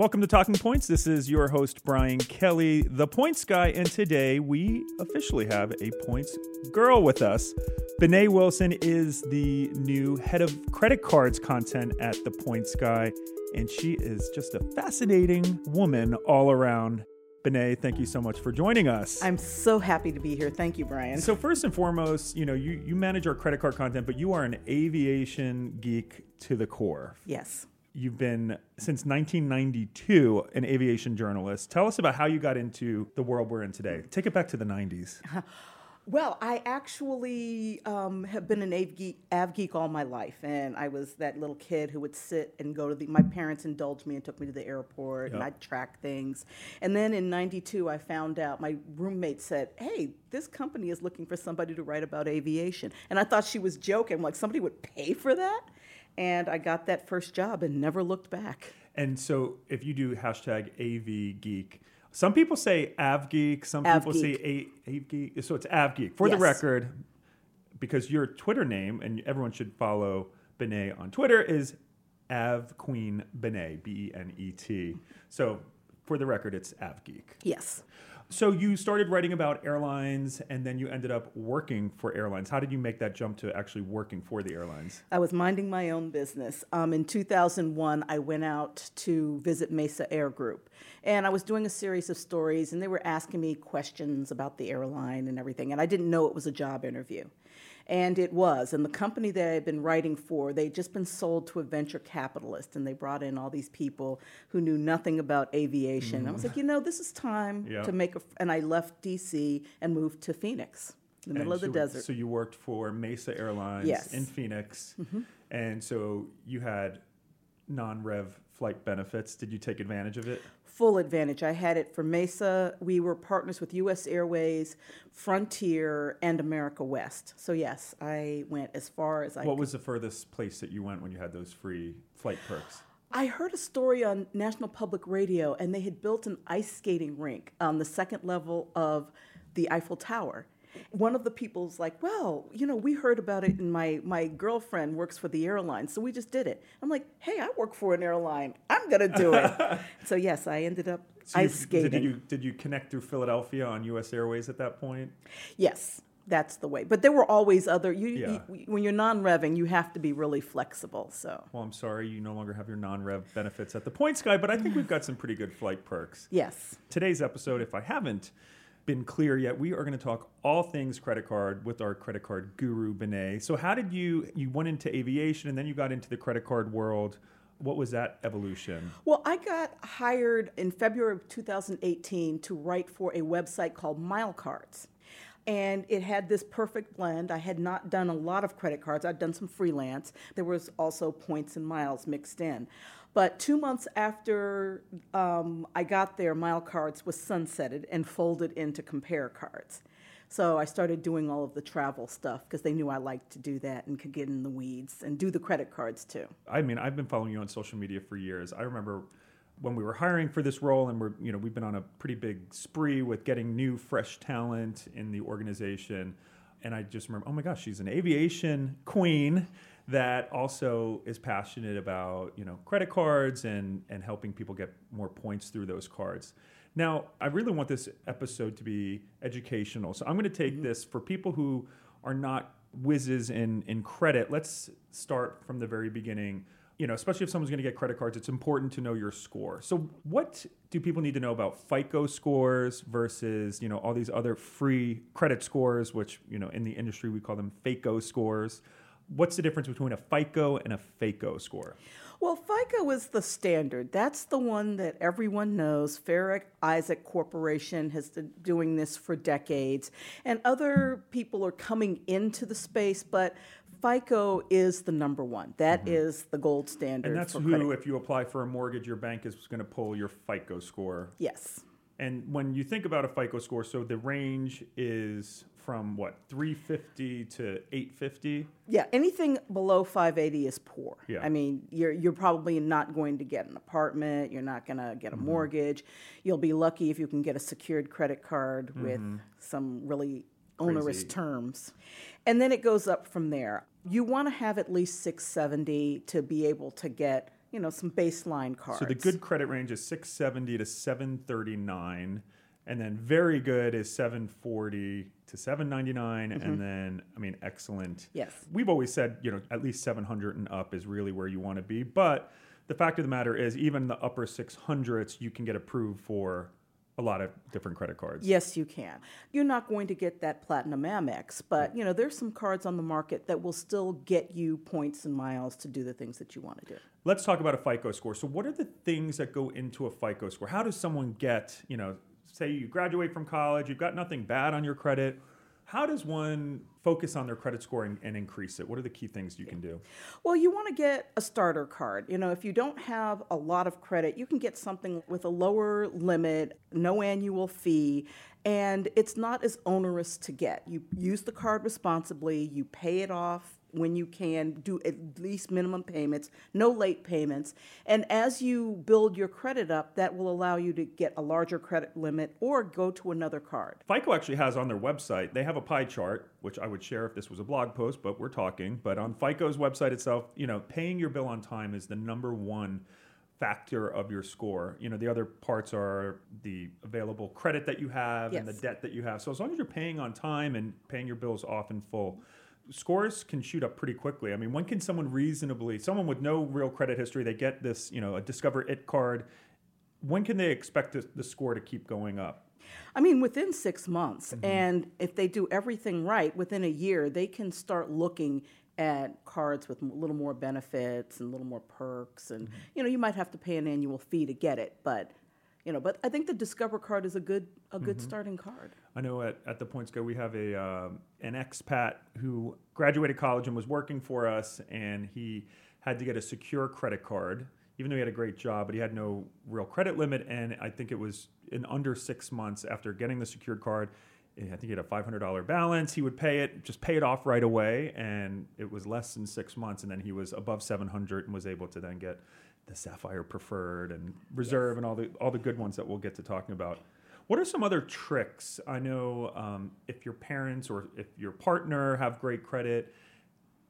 Welcome to Talking Points. This is your host, Brian Kelly, the Points Guy, and today we officially have a Points Girl with us. Benét Wilson is the new head of credit cards content at the Points Guy, and she is just a fascinating woman all around. Benét, thank you so much for joining us. I'm so happy to be here. Thank you, Brian. So first and foremost, you know, you, you manage our credit card content, but you are an aviation geek to the core. yes. You've been since 1992 an aviation journalist. Tell us about how you got into the world we're in today. Take it back to the 90s. Well, I actually um, have been an av geek, av geek all my life, and I was that little kid who would sit and go to the. My parents indulged me and took me to the airport, and I'd track things. And then in '92, I found out my roommate said, "Hey, this company is looking for somebody to write about aviation," and I thought she was joking. Like somebody would pay for that, and I got that first job and never looked back. And so if you do hashtag AV geek, some people say Av geek, some Av people say A- Av geek. So it's Av geek. For the record, because your Twitter name, and everyone should follow Benet on Twitter, is Av Queen Benet, B E N E T. So for the record, it's Av geek. Yes. So you started writing about airlines and then you ended up working for airlines. How did you make that jump to actually working for the airlines? I was minding my own business. Um, in 2001, I went out to visit Mesa Air Group. And I was doing a series of stories, and they were asking me questions about the airline and everything. And I didn't know it was a job interview. And it was. And the company that I had been writing for, they'd just been sold to a venture capitalist, and they brought in all these people who knew nothing about aviation. I was like, you know, this is time Yeah. to make a. And I left DC and moved to Phoenix, in the middle of the so, desert. So you worked for Mesa Airlines Yes. Mm-hmm. in Phoenix. And so you had non-rev flight benefits. Did you take advantage of it? full advantage. I had it for Mesa. We were partners with U.S. Airways, Frontier, and America West. So yes, I went as far as I. What could. was the furthest place that you went when you had those free flight perks? I heard a story on National Public Radio, and they had built an ice skating rink on the second level of the Eiffel Tower. One of the people's like, "Well, you know, we heard about it, and my my girlfriend works for the airline, so we just did it." I'm like, "Hey, I work for an airline. I'm gonna do it." so yes, I ended up So you- ice skating. Did you did you connect through Philadelphia on U.S. Airways at that point? Yes, that's the way. But there were always other. You, Yeah. you when you're non-revving, you have to be really flexible. So Well, I'm sorry, you no longer have your non-rev benefits at the Points Guy, but I think we've got some pretty good flight perks. yes, Today's episode, if I haven't been clear yet, we are going to talk all things credit card with our credit card guru Benet. So, how did you you went into aviation and then you got into the credit card world? What was that evolution? Well, I got hired in February of 2018 to write for a website called Mile Cards. And it had this perfect blend. I had not done a lot of credit cards, I'd done some freelance. There was also points and miles mixed in. But two months after um, I got there, Mile Cards was sunsetted and folded into Compare Cards. So I started doing all of the travel stuff because they knew I liked to do that and could get in the weeds and do the credit cards too. I mean, I've been following you on social media for years. I remember when we were hiring for this role, and we're you know we've been on a pretty big spree with getting new, fresh talent in the organization. And I just remember, oh my gosh, she's an aviation queen that also is passionate about you know credit cards and and helping people get more points through those cards. Now, I really want this episode to be educational, so I'm going to take mm-hmm. this for people who are not whizzes in in credit. Let's start from the very beginning you know, especially if someone's going to get credit cards, it's important to know your score. So, what do people need to know about FICO scores versus, you know, all these other free credit scores, which, you know, in the industry we call them FAKO scores? What's the difference between a FICO and a FAKO score? Well, FICO is the standard. That's the one that everyone knows. Fair Isaac Corporation has been doing this for decades, and other people are coming into the space, but FICO is the number one. That is the gold standard. Mm-hmm. And that's who, credit. if you apply for a mortgage, your bank is going to pull your FICO score. Yes. And when you think about a FICO score, so the range is from what, 350 to 850? Yeah, anything below 580 is poor. Yeah. I mean, you're you're probably not going to get an apartment. You're not going to get a Mm-hmm. mortgage. You'll be lucky if you can get a secured credit card with some really onerous Mm-hmm. Crazy. terms. And then it goes up from there. You want to have at least 670 to be able to get, you know, some baseline cards. So the good credit range is 670 to 739. And then very good is 740 to 799. And mm-hmm. then, I mean, excellent. Yes. We've always said, you know, at least 700 and up is really where you want to be. But the fact of the matter is, even the upper 600s, you can get approved for a lot of different credit cards. Yes, you can. You're not going to get that platinum Amex, but mm. you know there's some cards on the market that will still get you points and miles to do the things that you want to do. Let's talk about a FICO score. So, what are the things that go into a FICO score? How does someone get, you know, say you graduate from college, you've got nothing bad on your credit. How does one focus on their credit score and, and increase it? What are the key things you can do? Well, you want to get a starter card. You know, if you don't have a lot of credit, you can get something with a lower limit, no annual fee, and it's not as onerous to get. You use the card responsibly, you pay it off when you can, do at least minimum payments, no late payments. And as you build your credit up, that will allow you to get a larger credit limit or go to another card. FICO actually has on their website, they have a pie chart, which I would share if this was a blog post, but we're talking. But on FICO's website itself, you know, paying your bill on time is the number one factor of your score. You know, the other parts are the available credit that you have and the debt that you have. So as long as you're paying on time and paying your bills off in full, scores can shoot up pretty quickly. I mean, when can someone reasonably, someone with no real credit history, they get this, you know, a Discover It card, when can they expect the, the score to keep going up? I mean, within six months. Mm-hmm. And if they do everything right, within a year, they can start looking at cards with a little more benefits and a little more perks. And, mm-hmm. you know, you might have to pay an annual fee to get it. But, you know, but I think the Discover card is a good, a good starting card. I know at, at the Points Guy we have a um an expat who graduated college and was working for us, and he had to get a secure credit card, even though he had a great job, but he had no real credit limit. And I think it was in under six months after getting the secured card. I think he had a five hundred dollar balance. He would pay it, just pay it off right away, and it was less than six months. And then he was above seven hundred and was able to then get the Sapphire Preferred and Reserve and all the all the good ones that we'll get to talking about. What are some other tricks? I know um, if your parents or if your partner have great credit,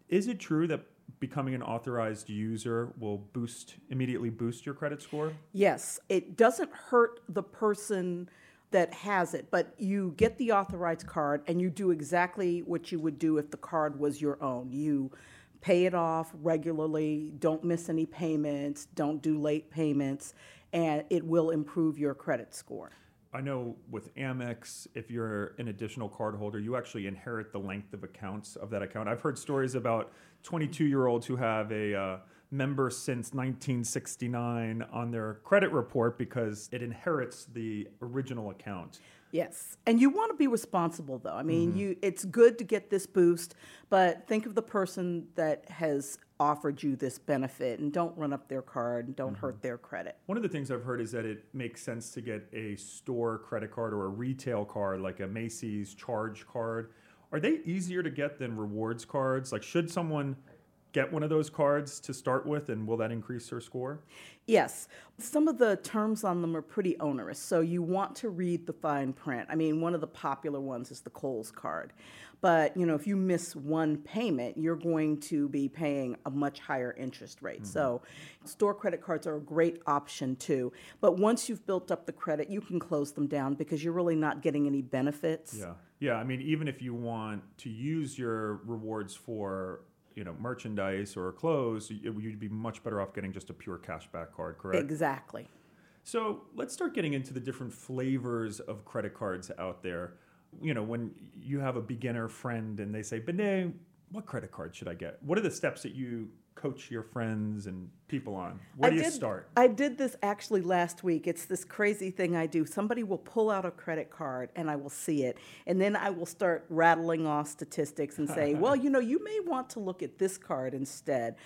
is it true that becoming an authorized user will boost immediately boost your credit score? Yes, it doesn't hurt the person that has it, but you get the authorized card and you do exactly what you would do if the card was your own. You pay it off regularly, don't miss any payments, don't do late payments, and it will improve your credit score. I know with Amex, if you're an additional card holder, you actually inherit the length of accounts of that account. I've heard stories about 22 year olds who have a uh, member since 1969 on their credit report because it inherits the original account. Yes, and you want to be responsible though. I mean, mm-hmm. you it's good to get this boost, but think of the person that has offered you this benefit and don't run up their card and don't hurt mm-hmm. their credit. One of the things I've heard is that it makes sense to get a store credit card or a retail card like a Macy's charge card. Are they easier to get than rewards cards? Like, should someone get one of those cards to start with, and will that increase their score? Yes, some of the terms on them are pretty onerous, so you want to read the fine print. I mean, one of the popular ones is the Kohl's card. But, you know, if you miss one payment, you're going to be paying a much higher interest rate. Mm-hmm. So, store credit cards are a great option too. But once you've built up the credit, you can close them down because you're really not getting any benefits. Yeah, yeah. I mean, even if you want to use your rewards for you know merchandise or clothes, you- you'd be much better off getting just a pure cashback card, correct? Exactly. So let's start getting into the different flavors of credit cards out there. You know, when you have a beginner friend and they say, "Benet, what credit card should I get?" What are the steps that you coach your friends and people on? Where I do you did, start? I did this actually last week. It's this crazy thing I do. Somebody will pull out a credit card and I will see it. And then I will start rattling off statistics and say, well, you know, you may want to look at this card instead.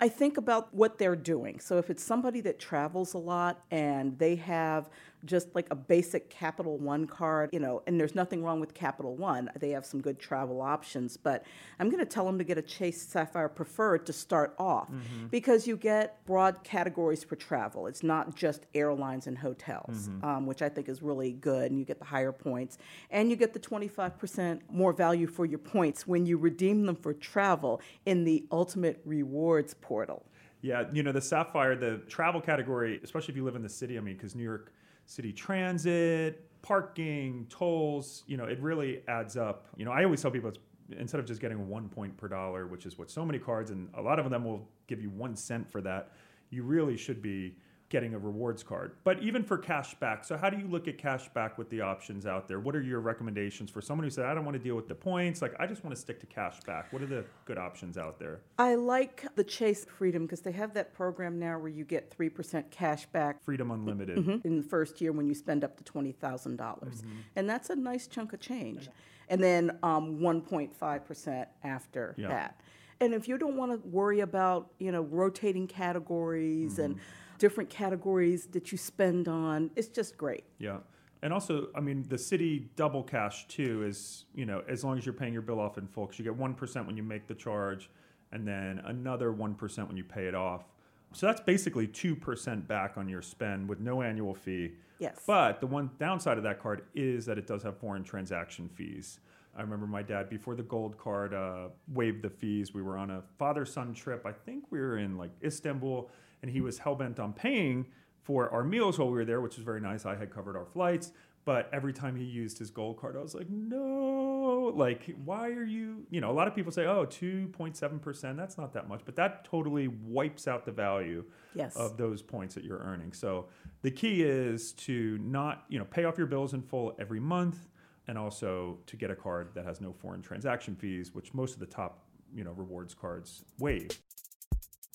I think about what they're doing. So if it's somebody that travels a lot and they have just like a basic Capital One card, you know, and there's nothing wrong with Capital One. They have some good travel options, but I'm going to tell them to get a Chase Sapphire Preferred to start off because you get broad categories for travel. It's not just airlines and hotels, um, which I think is really good, and you get the higher points, and you get the 25% more value for your points when you redeem them for travel in the Ultimate Rewards portal. Yeah, you know, the Sapphire, the travel category, especially if you live in the city, I mean, because New York City Transit, parking, tolls, you know, it really adds up. You know, I always tell people it's instead of just getting one point per dollar, which is what so many cards, and a lot of them will give you one cent for that, you really should be getting a rewards card. But even for cash back, so how do you look at cash back with the options out there? What are your recommendations for someone who said, I don't want to deal with the points, like I just want to stick to cash back? What are the good options out there? I like the Chase Freedom because they have that program now where you get 3% cash back Freedom Unlimited. in the first year when you spend up to 20,000. dollars Mm-hmm. And that's a nice chunk of change. And then um, 1.5% after Yeah. that. And if you don't want to worry about, you know, rotating categories and Mm-hmm. Different categories that you spend on, it's just great. Yeah. And also, I mean, the Citi double cash too is, you know, as long as you're paying your bill off in full, because you get 1% when you make the charge and then another 1% when you pay it off. So that's basically 2% back on your spend with no annual fee. Yes. But the one downside of that card is that it does have foreign transaction fees. I remember my dad, before the gold card uh, waived the fees, we were on a father son trip. I think we were in like Istanbul, and he was hell bent on paying for our meals while we were there, which was very nice. I had covered our flights. But every time he used his gold card, I was like, no, like, why are you, you know, a lot of people say, oh, 2.7%, that's not that much. But that totally wipes out the value Yes. of those points that you're earning. So the key is to not, you know, pay off your bills in full every month and also to get a card that has no foreign transaction fees, which most of the top, you know, rewards cards waive.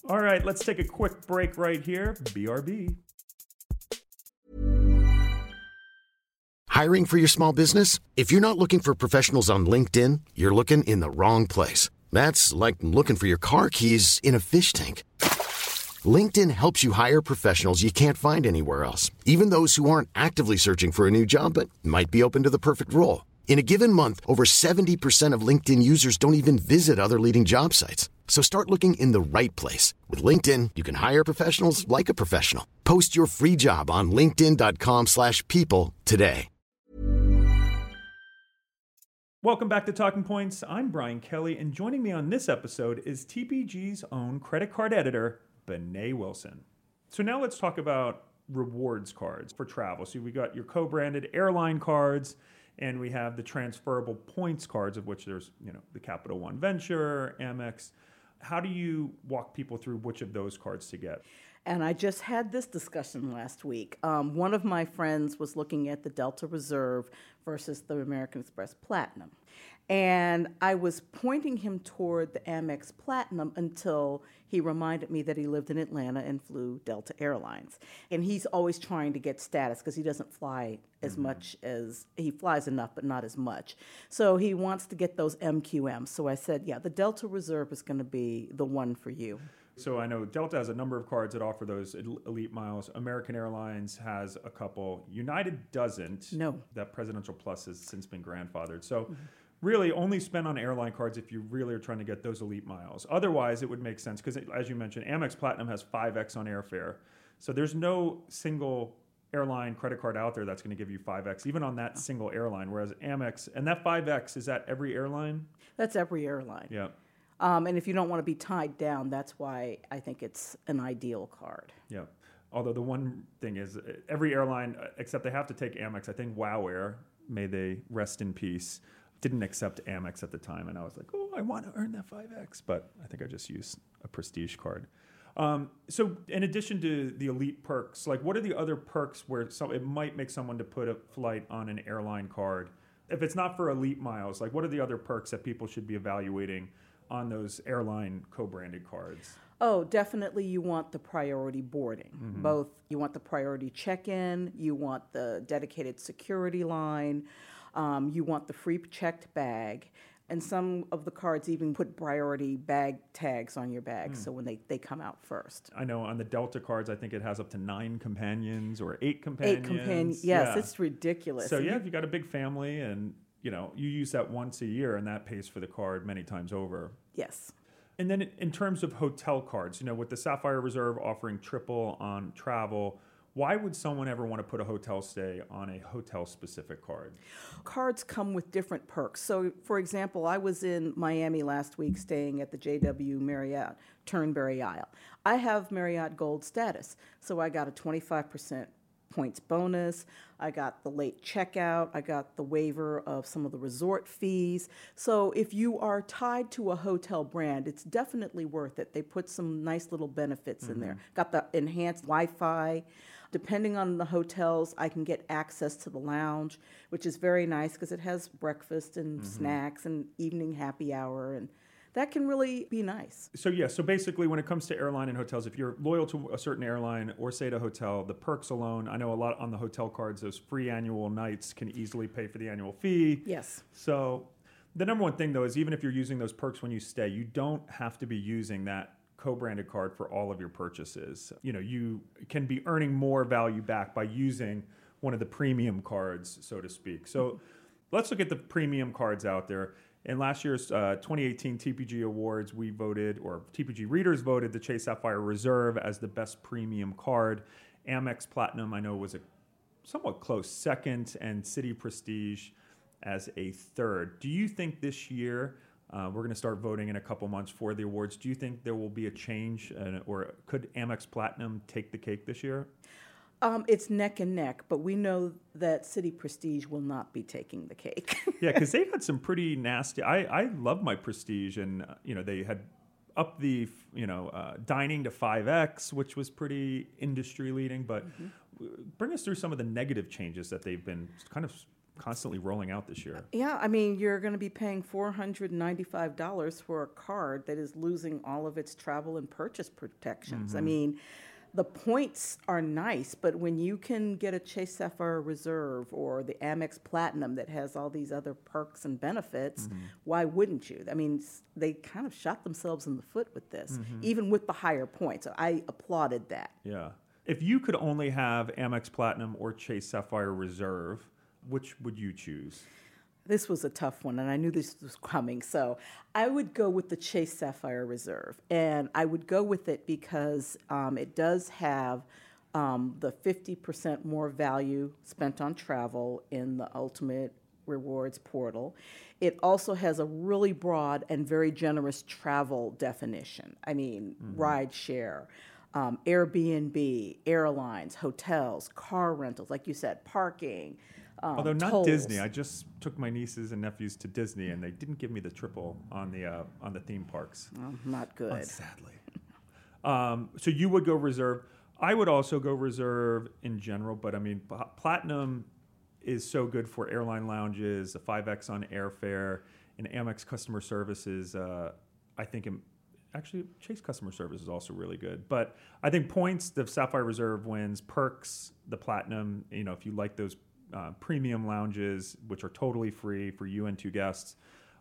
All right, let's take a quick break right here. BRB. Hiring for your small business? If you're not looking for professionals on LinkedIn, you're looking in the wrong place. That's like looking for your car keys in a fish tank. LinkedIn helps you hire professionals you can't find anywhere else, even those who aren't actively searching for a new job but might be open to the perfect role. In a given month, over 70% of LinkedIn users don't even visit other leading job sites. So start looking in the right place. With LinkedIn, you can hire professionals like a professional. Post your free job on linkedin.com/people slash people today. Welcome back to Talking Points. I'm Brian Kelly, and joining me on this episode is TPG's own credit card editor, Benet Wilson. So now let's talk about rewards cards for travel. So we got your co-branded airline cards, and we have the transferable points cards, of which there's you know the Capital One Venture, Amex. How do you walk people through which of those cards to get? And I just had this discussion last week. Um, one of my friends was looking at the Delta Reserve versus the American Express Platinum. And I was pointing him toward the Amex Platinum until he reminded me that he lived in Atlanta and flew Delta Airlines. And he's always trying to get status because he doesn't fly as much as he flies enough, but not as much. So he wants to get those MQMs. So I said, yeah, the Delta Reserve is going to be the one for you. So I know Delta has a number of cards that offer those elite miles. American Airlines has a couple. United doesn't. No. That Presidential Plus has since been grandfathered. So really only spend on airline cards if you really are trying to get those elite miles. Otherwise, it would make sense because as you mentioned, Amex Platinum has 5x on airfare. So there's no single airline credit card out there that's going to give you 5x even on that single airline whereas Amex and that 5x is that every airline? That's every airline. Yeah. Um, and if you don't want to be tied down, that's why I think it's an ideal card. Yeah. Although the one thing is, uh, every airline, uh, except they have to take Amex. I think Wow Air, may they rest in peace, didn't accept Amex at the time. And I was like, oh, I want to earn that 5X. But I think I just used a prestige card. Um, so, in addition to the elite perks, like what are the other perks where it might make someone to put a flight on an airline card? If it's not for elite miles, like what are the other perks that people should be evaluating on those airline co-branded cards? Oh, definitely you want the priority boarding. Both you want the priority check-in, you want the dedicated security line, um, you want the free checked bag, and some of the cards even put priority bag tags on your bag, so when they, they come out first. I know on the Delta cards, I think it has up to nine companions or eight companions. Eight companions. Yes, Yeah. it's ridiculous. So yeah, if you got a big family and you know you use that once a year, and that pays for the card many times over. yes. And then in terms of hotel cards, you know, with the Sapphire Reserve offering triple on travel, why would someone ever want to put a hotel stay on a hotel specific card? Cards come with different perks. So, for example, I was in Miami last week staying at the JW Marriott Turnberry Isle. I have Marriott Gold status, so I got a 25% points bonus. I got the late checkout. I got the waiver of some of the resort fees. So, if you are tied to a hotel brand, it's definitely worth it. They put some nice little benefits in there. Mm-hmm. Got the enhanced Wi Fi. Depending on the hotels, I can get access to the lounge, which is very nice because it has breakfast and mm-hmm. snacks and evening happy hour, and that can really be nice. So yeah, so basically when it comes to airline and hotels, if you're loyal to a certain airline or say to a hotel, the perks alone, I know a lot on the hotel cards, those free annual nights can easily pay for the annual fee. Yes. So the number one thing though is even if you're using those perks when you stay, you don't have to be using that co-branded card for all of your purchases. You know, you can be earning more value back by using one of the premium cards, so to speak. So mm-hmm. let's look at the premium cards out there. In last year's uh, 2018 TPG Awards, we voted, or TPG readers voted, the Chase Sapphire Reserve as the best premium card. Amex Platinum, I know, was a somewhat close second, and Citi Prestige as a third. Do you think this year uh, we're going to start voting in a couple months for the awards? Do you think there will be a change, uh, or could Amex Platinum take the cake this year? Um, it's neck and neck, but we know that Citi Prestige will not be taking the cake. Yeah, because they've had some pretty nasty. I I love my Prestige, and uh, you know they had up the you know uh, dining to five x, which was pretty industry leading. But w- bring us through some of the negative changes that they've been kind of constantly rolling out this year. yeah, I mean, you're going to be paying $495 for a card that is losing all of its travel and purchase protections. I mean, the points are nice, but when you can get a Chase Sapphire Reserve or the Amex Platinum that has all these other perks and benefits, mm-hmm. why wouldn't you? I mean, they kind of shot themselves in the foot with this, mm-hmm. even with the higher points. I applauded that. Yeah. If you could only have Amex Platinum or Chase Sapphire Reserve, which would you choose? This was a tough one, and I knew this was coming. So I would go with the Chase Sapphire Reserve. And I would go with it because um, it does have um, the 50% more value spent on travel in the Ultimate Rewards portal. It also has a really broad and very generous travel definition. I mean, ride share. Um, Airbnb, airlines, hotels, car rentals, like you said, parking. Um, Although not tolls. Disney, I just took my nieces and nephews to Disney, and they didn't give me the triple on the uh, on the theme parks. Oh, not good. Sadly. Um, so you would go reserve. I would also go reserve in general, but I mean, pl- platinum is so good for airline lounges, a 5x on airfare, and Amex customer services. Uh, I think im- actually Chase customer service is also really good. But I think points, the Sapphire Reserve wins. Perks, the platinum. You know, if you like those uh, premium lounges, which are totally free for you and two guests.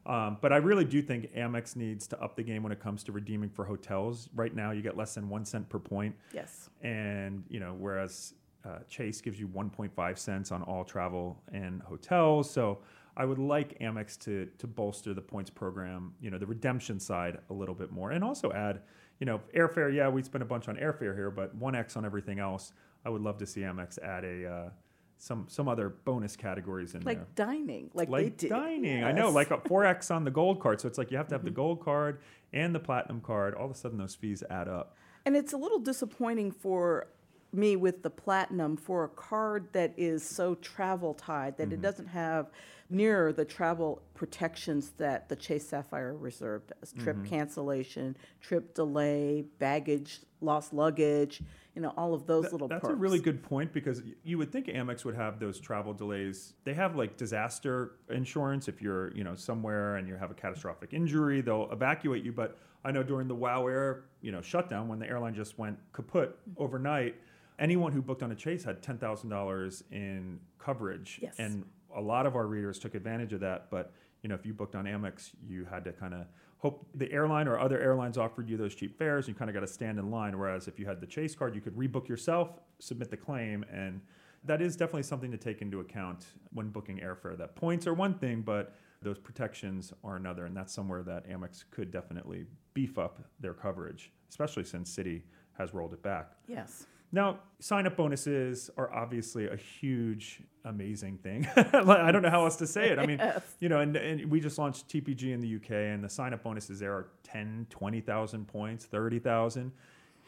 Um, but I really do think Amex needs to up the game when it comes to redeeming for hotels. Right now, you get less than one cent per point, Yes. and you know, whereas uh, Chase gives you 1.5 cents on all travel and hotels. So I would like Amex to to bolster the points program, you know, the redemption side a little bit more, and also add, you know, airfare. Yeah, we spend a bunch on airfare here, but one X on everything else. I would love to see Amex add a uh, some some other bonus categories in there Like dining, like, they like did. dining. I know, like a four X on the gold card. So it's like you have to have the gold card and the platinum card. All of a sudden, those fees add up. And it's a little disappointing for me with the platinum for a card that is so travel tied that Mm-hmm. it doesn't have near the travel protections that the Chase Sapphire Reserve does trip Mm-hmm. cancellation, trip delay, baggage, lost luggage, you know, all of those That- little That's perks. a really good point because you would think Amex would have those travel delays. They have like disaster insurance. If you're, you know, somewhere and you have a catastrophic injury, they'll evacuate you. But I know during the WoW Air, you know, shutdown when the airline just went kaput overnight, anyone who booked on a Chase had ten thousand dollars in coverage. Yes. And a lot of our readers took advantage of that. But you know, if you booked on Amex, you had to kind of hope the airline or other airlines offered you those cheap fares. You kind of got to stand in line. Whereas if you had the Chase card, you could rebook yourself, submit the claim, and that is definitely something to take into account when booking airfare. That points are one thing, but those protections are another, and that's somewhere that Amex could definitely beef up their coverage, especially since Citi has rolled it back. Yes. Now, sign up bonuses are obviously a huge, amazing thing. I don't know how else to say it. I mean, you know, and, and we just launched TPG in the UK, and the sign up bonuses there are 10, 20,000 points, 30,000.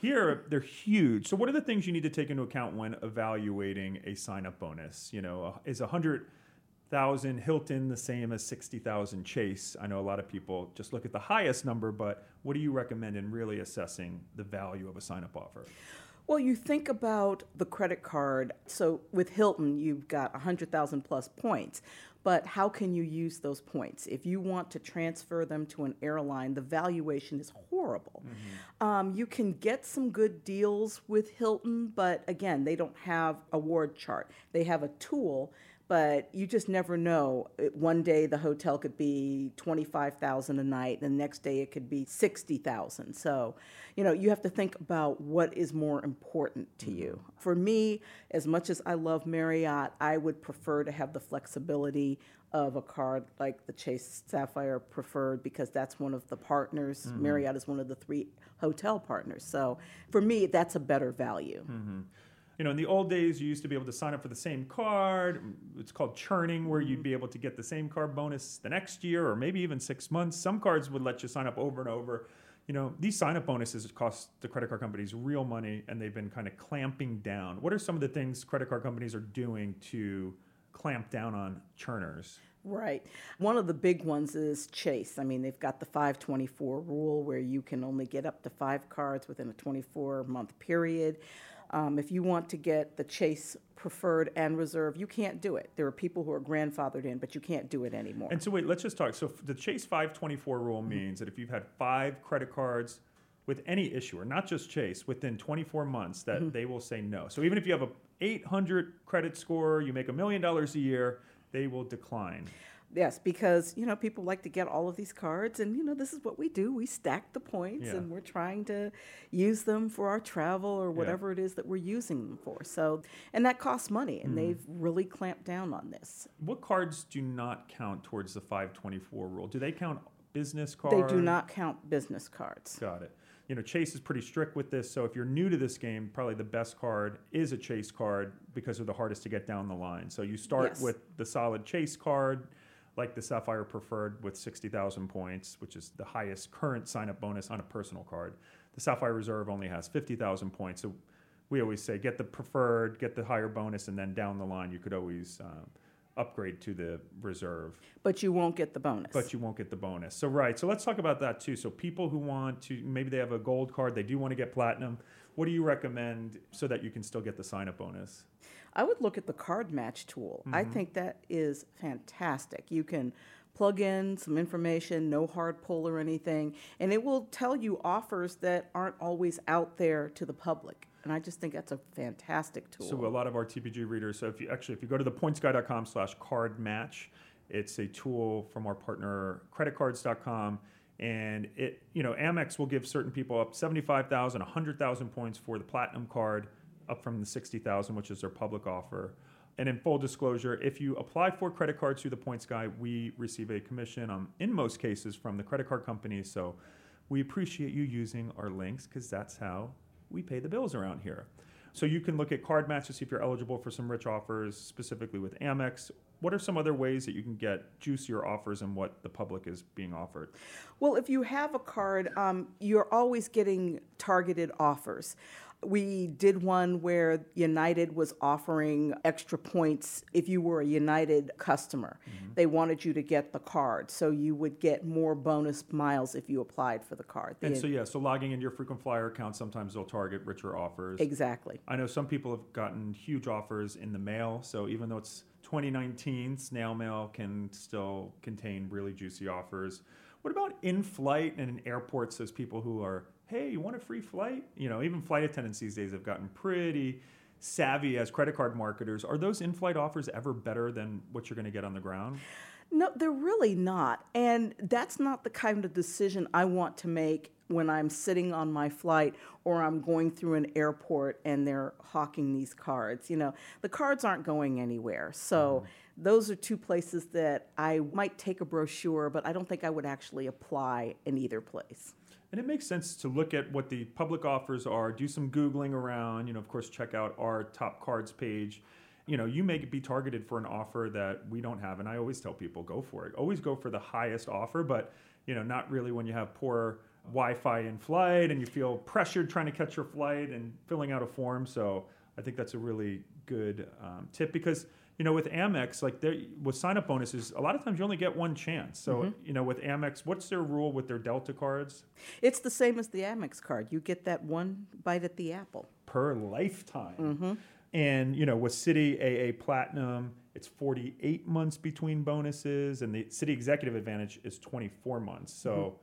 Here, they're huge. So, what are the things you need to take into account when evaluating a sign up bonus? You know, is 100,000 Hilton the same as 60,000 Chase? I know a lot of people just look at the highest number, but what do you recommend in really assessing the value of a sign up offer? Well, you think about the credit card. So with Hilton, you've got 100,000 plus points. But how can you use those points? If you want to transfer them to an airline, the valuation is horrible. Um, you can get some good deals with Hilton, but again, they don't have a ward chart. They have a tool but you just never know. One day the hotel could be twenty-five thousand a night, and the next day it could be sixty thousand. So, you know, you have to think about what is more important to mm-hmm. you. For me, as much as I love Marriott, I would prefer to have the flexibility of a card like the Chase Sapphire Preferred because that's one of the partners. Mm-hmm. Marriott is one of the three hotel partners. So, for me, that's a better value. Mm-hmm. You know, in the old days, you used to be able to sign up for the same card. It's called churning, where you'd mm-hmm. be able to get the same card bonus the next year or maybe even six months. Some cards would let you sign up over and over. You know, these sign up bonuses cost the credit card companies real money and they've been kind of clamping down. What are some of the things credit card companies are doing to clamp down on churners? Right. One of the big ones is Chase. I mean, they've got the 524 rule where you can only get up to five cards within a 24 month period. Um, if you want to get the Chase preferred and reserve, you can't do it. There are people who are grandfathered in, but you can't do it anymore. And so, wait, let's just talk. So, the Chase 524 rule means that if you've had five credit cards with any issuer, not just Chase, within 24 months, that they will say no. So, even if you have a 800 credit score, you make a million dollars a year, they will decline. Yes, because you know people like to get all of these cards, and you know this is what we do. We stack the points, Yeah. and we're trying to use them for our travel or whatever it is that we're using them for. So, and that costs money, and mm-hmm. they've really clamped down on this. What cards do not count towards the 524 rule? Do they count business cards? They do not count business cards. Got it. You know, Chase is pretty strict with this. So if you're new to this game, probably the best card is a Chase card because they're the hardest to get down the line. So you start Yes. with the solid Chase card, like the Sapphire Preferred with 60,000 points, which is the highest current sign up bonus on a personal card. The Sapphire Reserve only has 50,000 points. So we always say get the preferred, get the higher bonus, and then down the line you could always um, upgrade to the reserve But you won't get the bonus. but you won't get the bonus. So right. So let's talk about that too. So people who want to maybe they have a gold card, they do want to get platinum. What do you recommend so that you can still get the sign up bonus? I would look at the card match tool. I Mm-hmm. think that is fantastic. You can plug in some information, no hard pull or anything, and it will tell you offers that aren't always out there to the public. And I just think that's a fantastic tool. So a lot of our TPG readers. So if you actually if you go to the pointsguy.com slash card match, it's a tool from our partner creditcards.com. And it, you know, Amex will give certain people up 75,000, 100,000 points for the platinum card, up from the 60,000, which is their public offer. And in full disclosure, if you apply for credit cards through the Points Guy, we receive a commission on, in most cases, from the credit card companies. So we appreciate you using our links because that's how we pay the bills around here. So you can look at card match to see if you're eligible for some rich offers, specifically with Amex. What are some other ways that you can get juicier offers and what the public is being offered? Well, if you have a card, um, you're always getting targeted offers. We did one where United was offering extra points if you were a United customer. Mm-hmm. They wanted you to get the card, so you would get more bonus miles if you applied for the card. And so, yeah, so logging in your frequent flyer account, sometimes they'll target richer offers. Exactly. I know some people have gotten huge offers in the mail, so even though it's 2019, snail mail can still contain really juicy offers. What about in flight and in airports? Those people who are hey, you want a free flight? You know, even flight attendants these days have gotten pretty savvy as credit card marketers. Are those in flight offers ever better than what you're going to get on the ground? No, they're really not. And that's not the kind of decision I want to make when I'm sitting on my flight or I'm going through an airport and they're hawking these cards. You know, the cards aren't going anywhere. So mm-hmm. those are two places that I might take a brochure, but I don't think I would actually apply in either place. And it makes sense to look at what the public offers are, do some Googling around, you know, of course, check out our top cards page. You know, you may be targeted for an offer that we don't have. And I always tell people go for it. Always go for the highest offer, but, you know, not really when you have poor Wi Fi in flight and you feel pressured trying to catch your flight and filling out a form. So I think that's a really good um, tip because you know, with Amex, like there with sign up bonuses, a lot of times you only get one chance. So, mm-hmm. you know, with Amex, what's their rule with their Delta cards? It's the same as the Amex card. You get that one bite at the apple per lifetime. Mm-hmm. And, you know, with Citi AA Platinum, it's 48 months between bonuses, and the Citi Executive Advantage is 24 months. So, mm-hmm.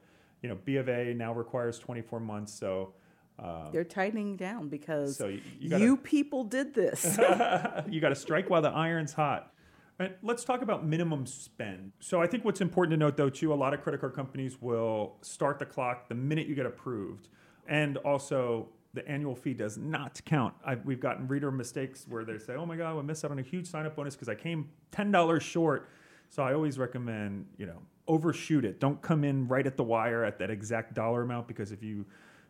you know, B of A now requires 24 months. So, um, They're tightening down because so you, you, gotta, you, people did this. you got to strike while the iron's hot. Right, let's talk about minimum spend. So I think what's important to note, though, too, a lot of credit card companies will start the clock the minute you get approved, and also the annual fee does not count. I've, we've gotten reader mistakes where they say, "Oh my God, I missed out on a huge sign-up bonus because I came ten dollars short." So I always recommend, you know, overshoot it. Don't come in right at the wire at that exact dollar amount because if you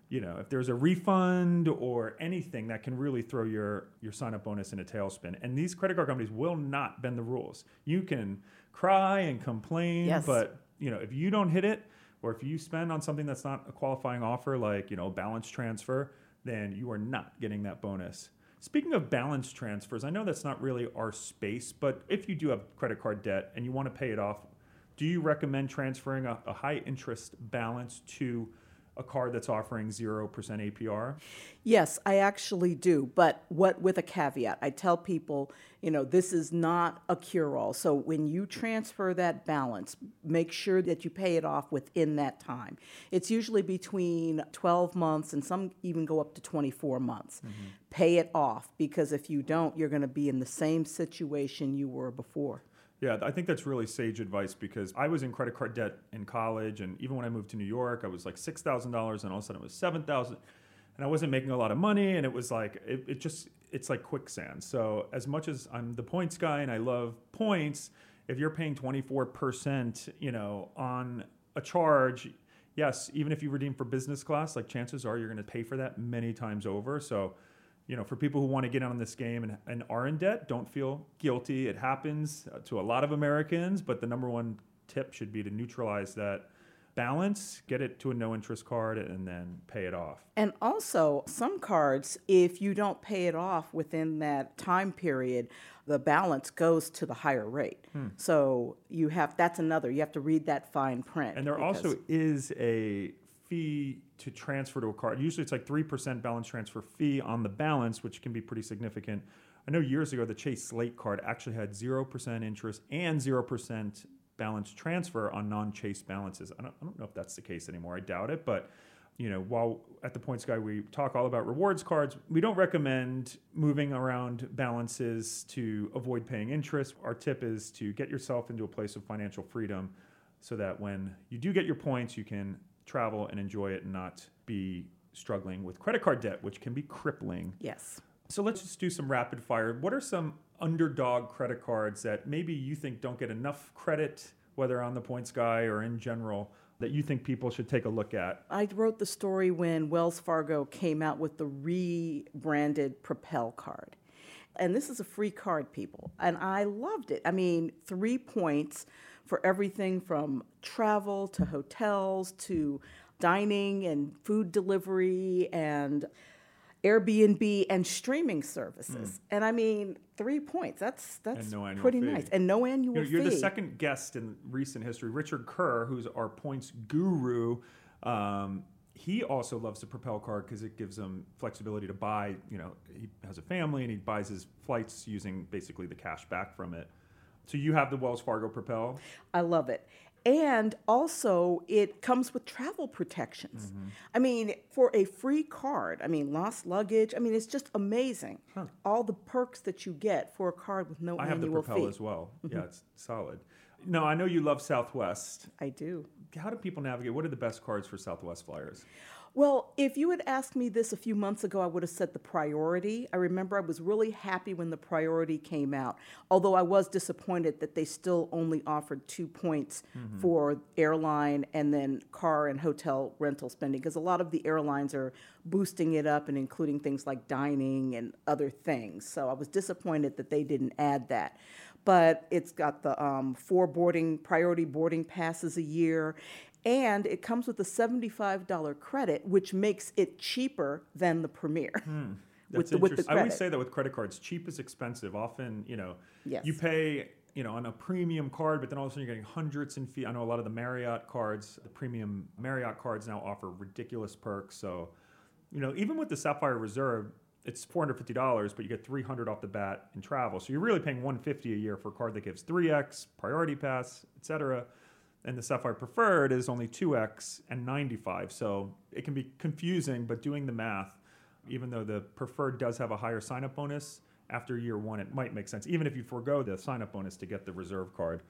you know, if there's a refund or anything that can really throw your your sign up bonus in a tailspin. And these credit card companies will not bend the rules. You can cry and complain, yes. but you know, if you don't hit it or if you spend on something that's not a qualifying offer like, you know, balance transfer, then you are not getting that bonus. Speaking of balance transfers, I know that's not really our space, but if you do have credit card debt and you want to pay it off, do you recommend transferring a, a high interest balance to a card that's offering 0% APR? Yes, I actually do, but what with a caveat. I tell people, you know, this is not a cure-all. So when you transfer that balance, make sure that you pay it off within that time. It's usually between 12 months and some even go up to 24 months. Mm-hmm. Pay it off because if you don't, you're going to be in the same situation you were before. Yeah, I think that's really sage advice because I was in credit card debt in college, and even when I moved to New York, I was like six thousand dollars, and all of a sudden it was seven thousand, and I wasn't making a lot of money, and it was like it, it just it's like quicksand. So as much as I'm the points guy and I love points, if you're paying twenty four percent, you know, on a charge, yes, even if you redeem for business class, like chances are you're going to pay for that many times over. So you know, for people who want to get out on this game and, and are in debt, don't feel guilty. It happens uh, to a lot of Americans, but the number one tip should be to neutralize that balance, get it to a no interest card, and then pay it off. And also, some cards, if you don't pay it off within that time period, the balance goes to the higher rate. Hmm. So you have that's another. You have to read that fine print. And there also is a fee to transfer to a card. Usually it's like 3% balance transfer fee on the balance, which can be pretty significant. I know years ago the Chase Slate card actually had 0% interest and 0% balance transfer on non-Chase balances. I don't, I don't know if that's the case anymore. I doubt it, but you know, while at the Points Guy we talk all about rewards cards, we don't recommend moving around balances to avoid paying interest. Our tip is to get yourself into a place of financial freedom so that when you do get your points, you can travel and enjoy it and not be struggling with credit card debt, which can be crippling. Yes. So let's just do some rapid fire. What are some underdog credit cards that maybe you think don't get enough credit, whether on the Points Guy or in general, that you think people should take a look at? I wrote the story when Wells Fargo came out with the rebranded Propel card. And this is a free card, people. And I loved it. I mean, three points for everything from travel to hotels to dining and food delivery and Airbnb and streaming services. And I mean, three points. That's that's no pretty fee. nice. And no annual You know, you're fee. the second guest in recent history. Richard Kerr, who's our points guru, um, he also loves the Propel card because it gives him flexibility to buy. You know, he has a family and he buys his flights using basically the cash back from it. So you have the Wells Fargo Propel. I love it. And also, it comes with travel protections. Mm-hmm. I mean, for a free card, I mean, lost luggage, I mean, it's just amazing. All the perks that you get for a card with no I have the annual Propel fee. as well. Yeah, it's solid. No, I know you love Southwest. I do. How do people navigate? What are the best cards for Southwest flyers? Well, if you had asked me this a few months ago, I would have said the priority. I remember I was really happy when the priority came out, although I was disappointed that they still only offered two points for airline and then car and hotel rental spending, because a lot of the airlines are boosting it up and including things like dining and other things. So I was disappointed that they didn't add that but it's got the um, four boarding priority boarding passes a year and it comes with a $75 credit which makes it cheaper than the premier hmm, That's with the, with the interesting. I always say that with credit cards, cheap is expensive. Often, you know, Yes. you pay, you know, on a premium card, but then all of a sudden you're getting hundreds in fee. I know a lot of the Marriott cards, the premium Marriott cards now offer ridiculous perks. So, you know, even with the Sapphire Reserve, it's four hundred fifty dollars, but you get three hundred off the bat in travel. So you're really paying one fifty a year for a card that gives three x, priority pass, etc. And the Sapphire Preferred is only two x and ninety five. So it can be confusing, but doing the math, even though the Preferred does have a higher sign up bonus after year one, it might make sense, even if you forego the sign up bonus to get the Reserve card.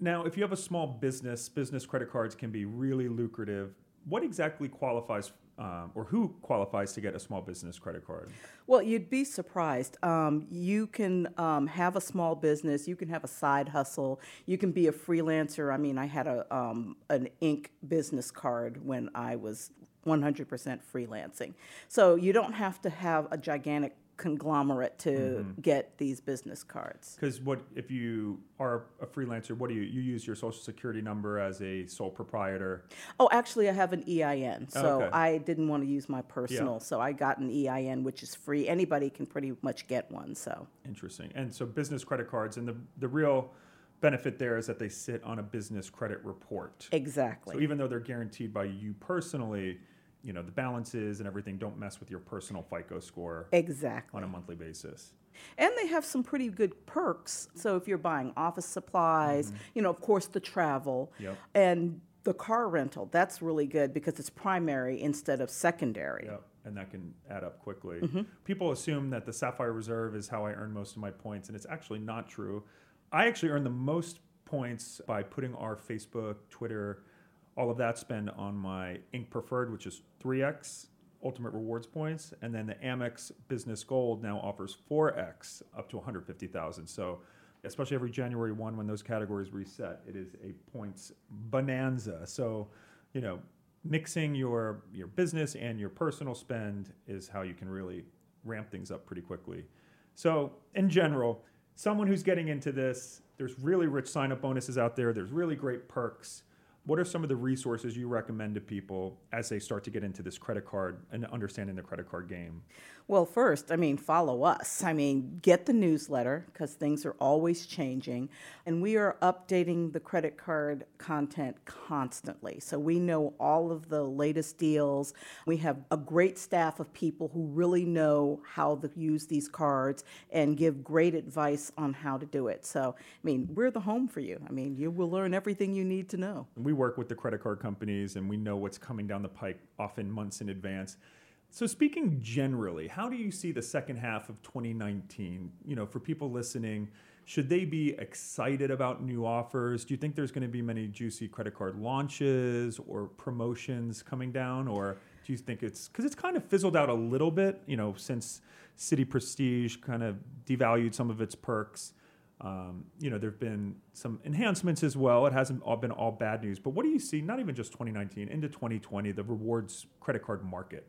Now, if you have a small business, business credit cards can be really lucrative. What exactly qualifies, um, or who qualifies to get a small business credit card? well you'd be surprised. Um, you can um, have a small business you can have a side hustle you can be a freelancer. I mean i had a, um, an ink business card when i was 100% freelancing. So you don't have to have a gigantic conglomerate to mm-hmm. get these business cards Because what if you are a freelancer? What do you you use your social security number as a sole proprietor? Oh, actually, I have an EIN, so Okay. I didn't want to use my personal, so I got an EIN, which is free. Anybody can pretty much get one. So Interesting. And so business credit cards, and the the real benefit there is that they sit on a business credit report. exactly, So even though they're guaranteed by you personally, you know the balances and everything don't mess with your personal FICO score exactly. on a monthly basis. And they have some pretty good perks. So if you're buying office supplies, you know, of course, the travel Mm-hmm. Yep. and the car rental, that's really good because it's primary instead of secondary. Yep, and that can add up quickly. Mm-hmm. People assume that the Sapphire Reserve is how I earn most of my points, and it's actually not true. I actually earn the most points by putting our Facebook, Twitter, all of that spend on my Ink Preferred, which is 3x Ultimate Rewards points, and then the Amex Business Gold now offers 4x up to 150,000. So, especially every January 1 when those categories reset, it is a points bonanza. So, you know, mixing your your business and your personal spend is how you can really ramp things up pretty quickly. So, in general, someone who's getting into this, there's really rich sign up bonuses out there. There's really great perks. What are some of the resources you recommend to people as they start to get into this credit card and understanding the credit card game? Well, first, I mean, follow us. I mean, get the newsletter because things are always changing. And we are updating the credit card content constantly. So we know all of the latest deals. We have a great staff of people who really know how to use these cards and give great advice on how to do it. So, I mean, we're the home for you. I mean, you will learn everything you need to know. We work with the credit card companies and we know what's coming down the pike often months in advance. So speaking generally, how do you see the second half of 2019? You know, for people listening, should they be excited about new offers? Do you think there's going to be many juicy credit card launches or promotions coming down or do you think it's cuz it's kind of fizzled out a little bit, you know, since Citi Prestige kind of devalued some of its perks? Um, you know, there have been some enhancements as well. It hasn't all been all bad news. But what do you see, not even just 2019, into 2020, the rewards credit card market?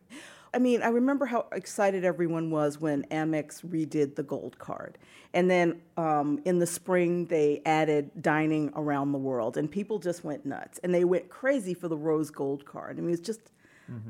I mean, I remember how excited everyone was when Amex redid the gold card. And then um, in the spring, they added dining around the world, and people just went nuts. And they went crazy for the rose gold card. I mean, it's just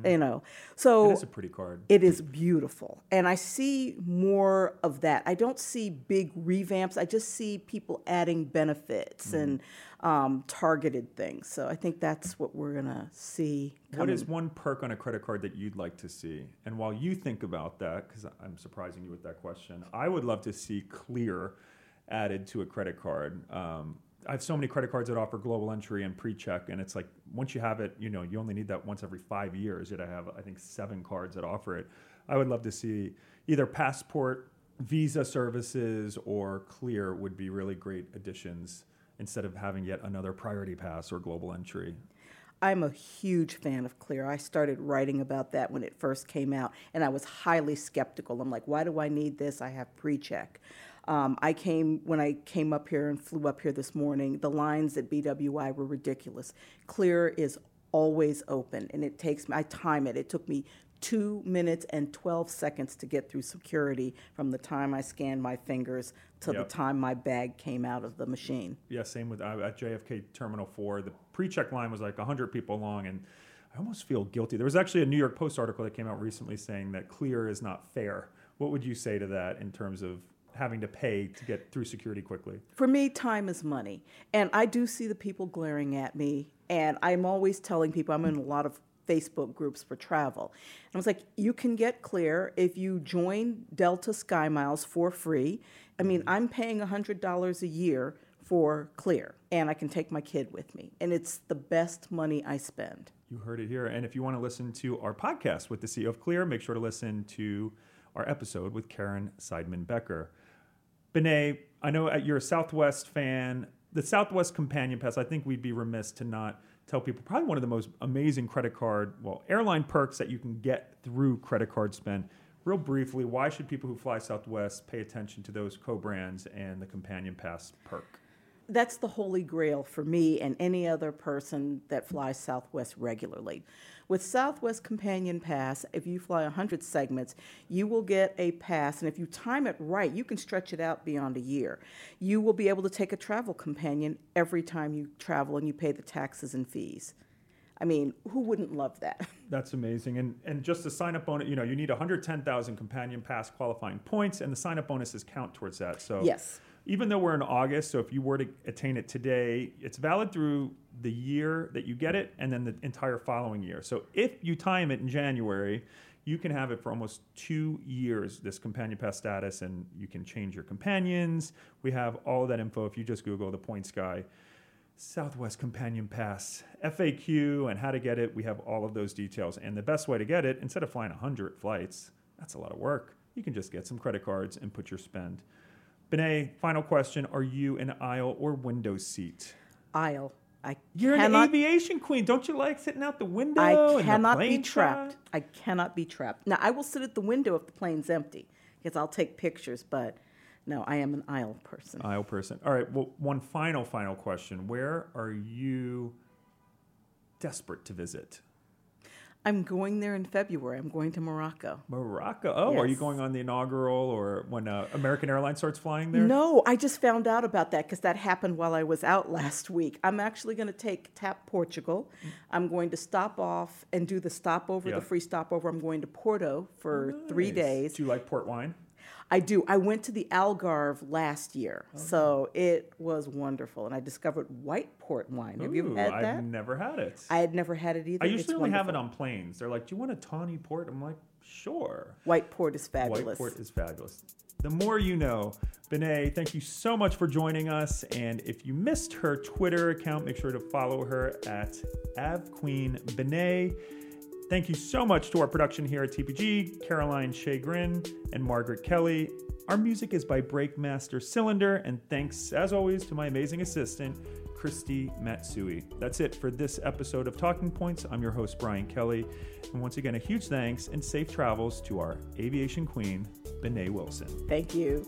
You know, so It is a pretty card. it is beautiful. And I see more of that. I don't see big revamps. I just see people adding benefits Mm-hmm. and um, targeted things. So I think that's what we're going to see. What coming. is one perk on a credit card that you'd like to see? And while you think about that, because I'm surprising you with that question, I would love to see Clear added to a credit card. Um, I have so many credit cards that offer global entry and pre-check, and it's like once you have it, you know, you only need that once every five years. Yet I have, I think, seven cards that offer it. I would love to see either Passport, Visa services, or Clear would be really great additions instead of having yet another Priority Pass or global entry. I'm a huge fan of Clear. I started writing about that when it first came out, and I was highly skeptical. I'm like, why do I need this? I have pre-check. Um, I came when I came up here and flew up here this morning. The lines at BWI were ridiculous. Clear is always open, and it takes me. I time it. It took me two minutes and 12 seconds to get through security from the time I scanned my fingers to Yep. the time my bag came out of the machine. Yeah, same with uh, at JFK Terminal 4. The pre-check line was like 100 people long, and I almost feel guilty. There was actually a New York Post article that came out recently saying that Clear is not fair. What would you say to that in terms of having to pay to get through security quickly? For me, time is money. And I do see the people glaring at me. And I'm always telling people, I'm in a lot of Facebook groups for travel. And I was like, you can get clear if you join Delta Sky Miles for free. I mean, mm-hmm. I'm paying $100 a year for clear, and I can take my kid with me. And it's the best money I spend. You heard it here. And if you want to listen to our podcast with the CEO of Clear, make sure to listen to our episode with Caryn Seidman Becker. Benét, I know uh, you're a Southwest fan. The Southwest Companion Pass, I think we'd be remiss to not tell people probably one of the most amazing credit card, well, airline perks that you can get through credit card spend. Real briefly, why should people who fly Southwest pay attention to those co brands and the Companion Pass perk? that's the holy grail for me and any other person that flies Southwest regularly. With Southwest Companion Pass, if you fly 100 segments, you will get a pass, and if you time it right, you can stretch it out beyond a year. You will be able to take a travel companion every time you travel and you pay the taxes and fees. I mean, who wouldn't love that? That's amazing. And and just the sign up bonus, you know, you need 110,000 companion pass qualifying points, and the sign up bonuses count towards that. So Yes. Even though we're in August, so if you were to attain it today, it's valid through the year that you get it, and then the entire following year. So if you time it in January. You can have it for almost two years, this companion pass status, and you can change your companions. We have all of that info if you just Google the Points Guy. Southwest Companion Pass, FAQ, and how to get it. We have all of those details. And the best way to get it, instead of flying 100 flights, that's a lot of work. You can just get some credit cards and put your spend. Benét, final question Are you an aisle or window seat? Aisle. I You're cannot, an aviation queen. Don't you like sitting out the window? I cannot be trapped. shot? I cannot be trapped. Now, I will sit at the window if the plane's empty because I'll take pictures, but no, I am an aisle person. Aisle person. All right. Well, one final, final question. Where are you desperate to visit? I'm going there in February. I'm going to Morocco. Morocco. Oh, are you going on the inaugural or when uh, American Airlines starts flying there? No, I just found out about that because that happened while I was out last week. I'm actually going to take TAP Portugal. I'm going to stop off and do the stopover, Yeah. the free stopover. I'm going to Porto for three days. Do you like port wine? I do. I went to the Algarve last year, Oh. so it was wonderful, and I discovered white port wine. Have you Ooh, had I've never had it. I had never had it either. I usually only have it on planes. They're like, "Do you want a tawny port?" I'm like, "Sure." White port is fabulous. White port is fabulous. The more you know. Benét, thank you so much for joining us. And if you missed her Twitter account, make sure to follow her at AvQueenBenet. Thank you so much to our production here at TPG, Caroline Schagrin and Margaret Kelly. Our music is by Breakmaster Cylinder, and thanks, as always, to my amazing assistant, Christy Matsui. That's it for this episode of Talking Points. I'm your host, Brian Kelly. And once again, a huge thanks and safe travels to our aviation queen, Benét Wilson. Thank you.